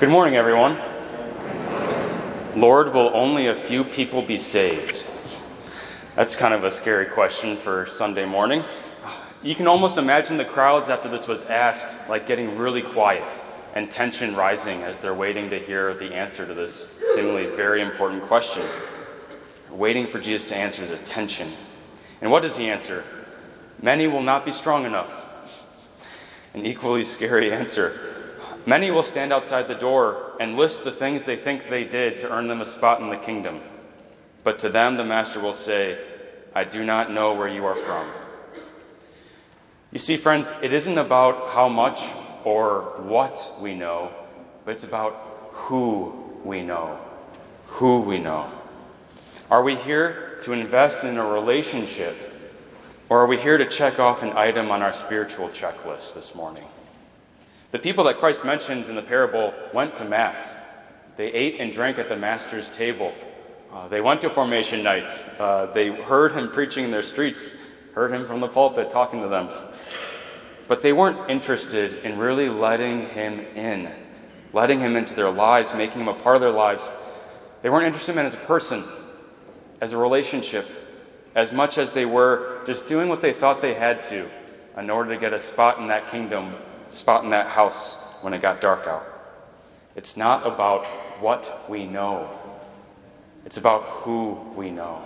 Good morning, everyone. Lord, will only a few people be saved? That's kind of a scary question for Sunday morning. You can almost imagine the crowds after this was asked, like getting really quiet and tension rising as they're waiting to hear the answer to this seemingly very important question. Waiting for Jesus to answer the tension. And what does he answer? Many will not be strong enough. An equally scary answer. Many will stand outside the door and list the things they think they did to earn them a spot in the kingdom. But to them, the Master will say, I do not know where you are from. You see, friends, it isn't about how much or what we know, but it's about who we know. Who we know. Are we here to invest in a relationship, or are we here to check off an item on our spiritual checklist this morning? The people that Christ mentions in the parable went to Mass. They ate and drank at the Master's table. Uh, they went to formation nights. Uh, they heard him preaching in their streets, heard him from the pulpit talking to them. But they weren't interested in really letting him in, letting him into their lives, making him a part of their lives. They weren't interested in him as a person, as a relationship, as much as they were just doing what they thought they had to in order to get a spot in that kingdom spot in that house when it got dark out. It's not about what we know, it's about who we know.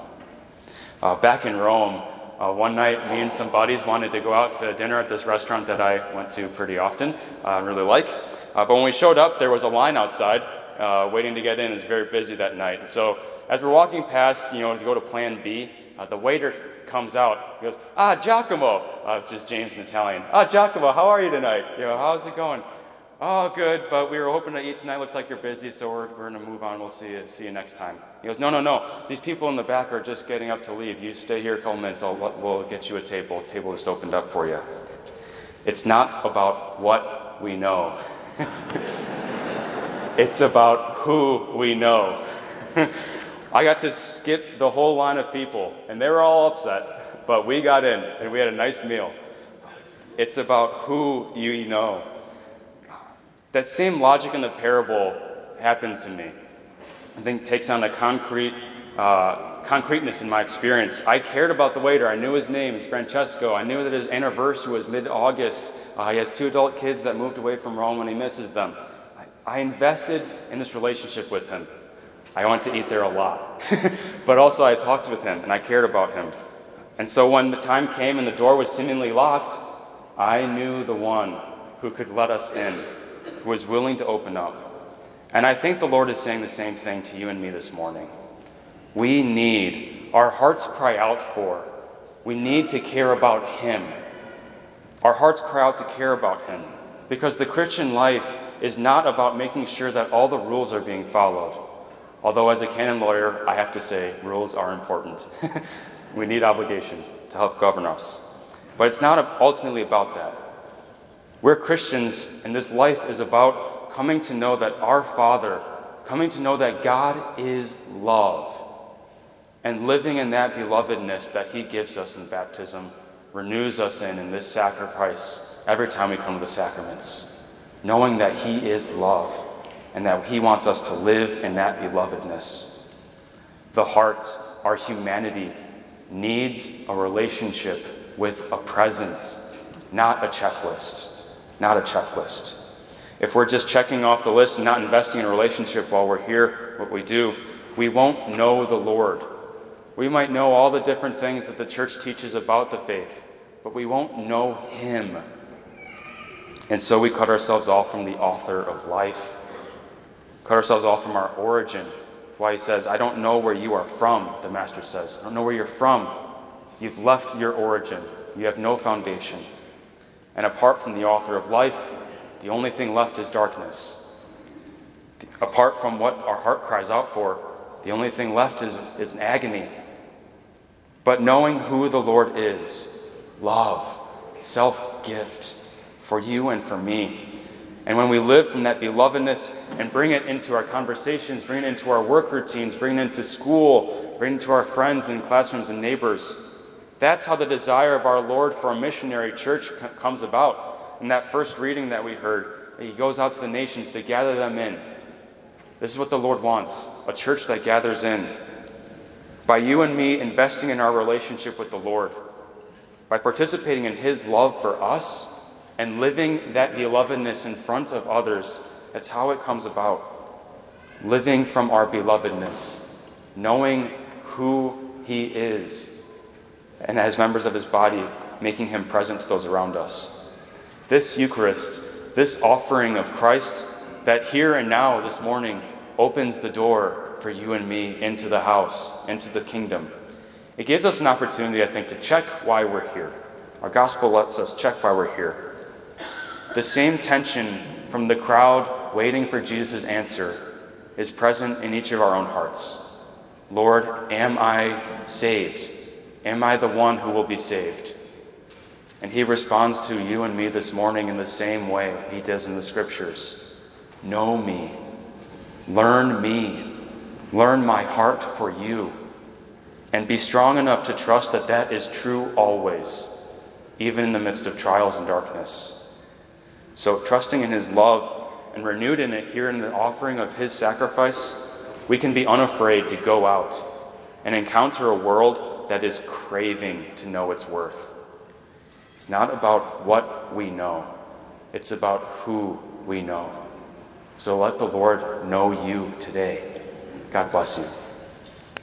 Uh, back in Rome, uh, one night, me and some buddies wanted to go out for dinner at this restaurant that I went to pretty often, uh, really like. Uh, but when we showed up, there was a line outside uh, waiting to get in. It was very busy that night. And so, as we're walking past, you know, to go to Plan B, uh, the waiter comes out. He goes, Ah, Giacomo, uh, which is James in Italian. Ah, Giacomo, how are you tonight? You know, how's it going? Oh, good, but we were hoping to eat tonight. Looks like you're busy, so we're, we're going to move on. We'll see you, see you next time. He goes, No, no, no. These people in the back are just getting up to leave. You stay here a couple minutes. I'll, we'll get you a table. A table just opened up for you. It's not about what we know, it's about who we know. I got to skip the whole line of people, and they were all upset, but we got in and we had a nice meal. It's about who you know. That same logic in the parable happens to me. I think takes on a concrete uh, concreteness in my experience. I cared about the waiter. I knew his name is Francesco. I knew that his anniversary was mid-August. Uh, he has two adult kids that moved away from Rome and he misses them. I, I invested in this relationship with him. I went to eat there a lot. but also, I talked with him and I cared about him. And so, when the time came and the door was seemingly locked, I knew the one who could let us in, who was willing to open up. And I think the Lord is saying the same thing to you and me this morning. We need, our hearts cry out for, we need to care about Him. Our hearts cry out to care about Him because the Christian life is not about making sure that all the rules are being followed. Although, as a canon lawyer, I have to say rules are important. we need obligation to help govern us. But it's not ultimately about that. We're Christians, and this life is about coming to know that our Father, coming to know that God is love, and living in that belovedness that He gives us in baptism, renews us in in this sacrifice every time we come to the sacraments, knowing that He is love and that He wants us to live in that belovedness. The heart, our humanity, needs a relationship with a presence, not a checklist. Not a checklist. If we're just checking off the list and not investing in a relationship while we're here, what we do, we won't know the Lord. We might know all the different things that the church teaches about the faith, but we won't know Him. And so we cut ourselves off from the author of life cut ourselves off from our origin. Why he says, I don't know where you are from, the Master says. I don't know where you're from. You've left your origin, you have no foundation. And apart from the author of life, the only thing left is darkness. Apart from what our heart cries out for, the only thing left is, is an agony. But knowing who the Lord is, love, self gift for you and for me, and when we live from that belovedness and bring it into our conversations, bring it into our work routines, bring it into school, bring it to our friends and classrooms and neighbors, that's how the desire of our Lord for a missionary church comes about. In that first reading that we heard, He goes out to the nations to gather them in. This is what the Lord wants a church that gathers in. By you and me investing in our relationship with the Lord, by participating in His love for us and living that belovedness in front of others, that's how it comes about. Living from our belovedness, knowing who He is, and as members of His body, making Him present to those around us. This Eucharist, this offering of Christ, that here and now this morning opens the door for you and me into the house, into the kingdom. It gives us an opportunity, I think, to check why we're here. Our gospel lets us check why we're here. The same tension from the crowd waiting for Jesus' answer is present in each of our own hearts. Lord, am I saved? Am I the one who will be saved? And he responds to you and me this morning in the same way he does in the scriptures Know me, learn me, learn my heart for you, and be strong enough to trust that that is true always, even in the midst of trials and darkness. So, trusting in his love and renewed in it here in the offering of his sacrifice, we can be unafraid to go out and encounter a world that is craving to know its worth. It's not about what we know, it's about who we know. So let the Lord know you today. God bless you.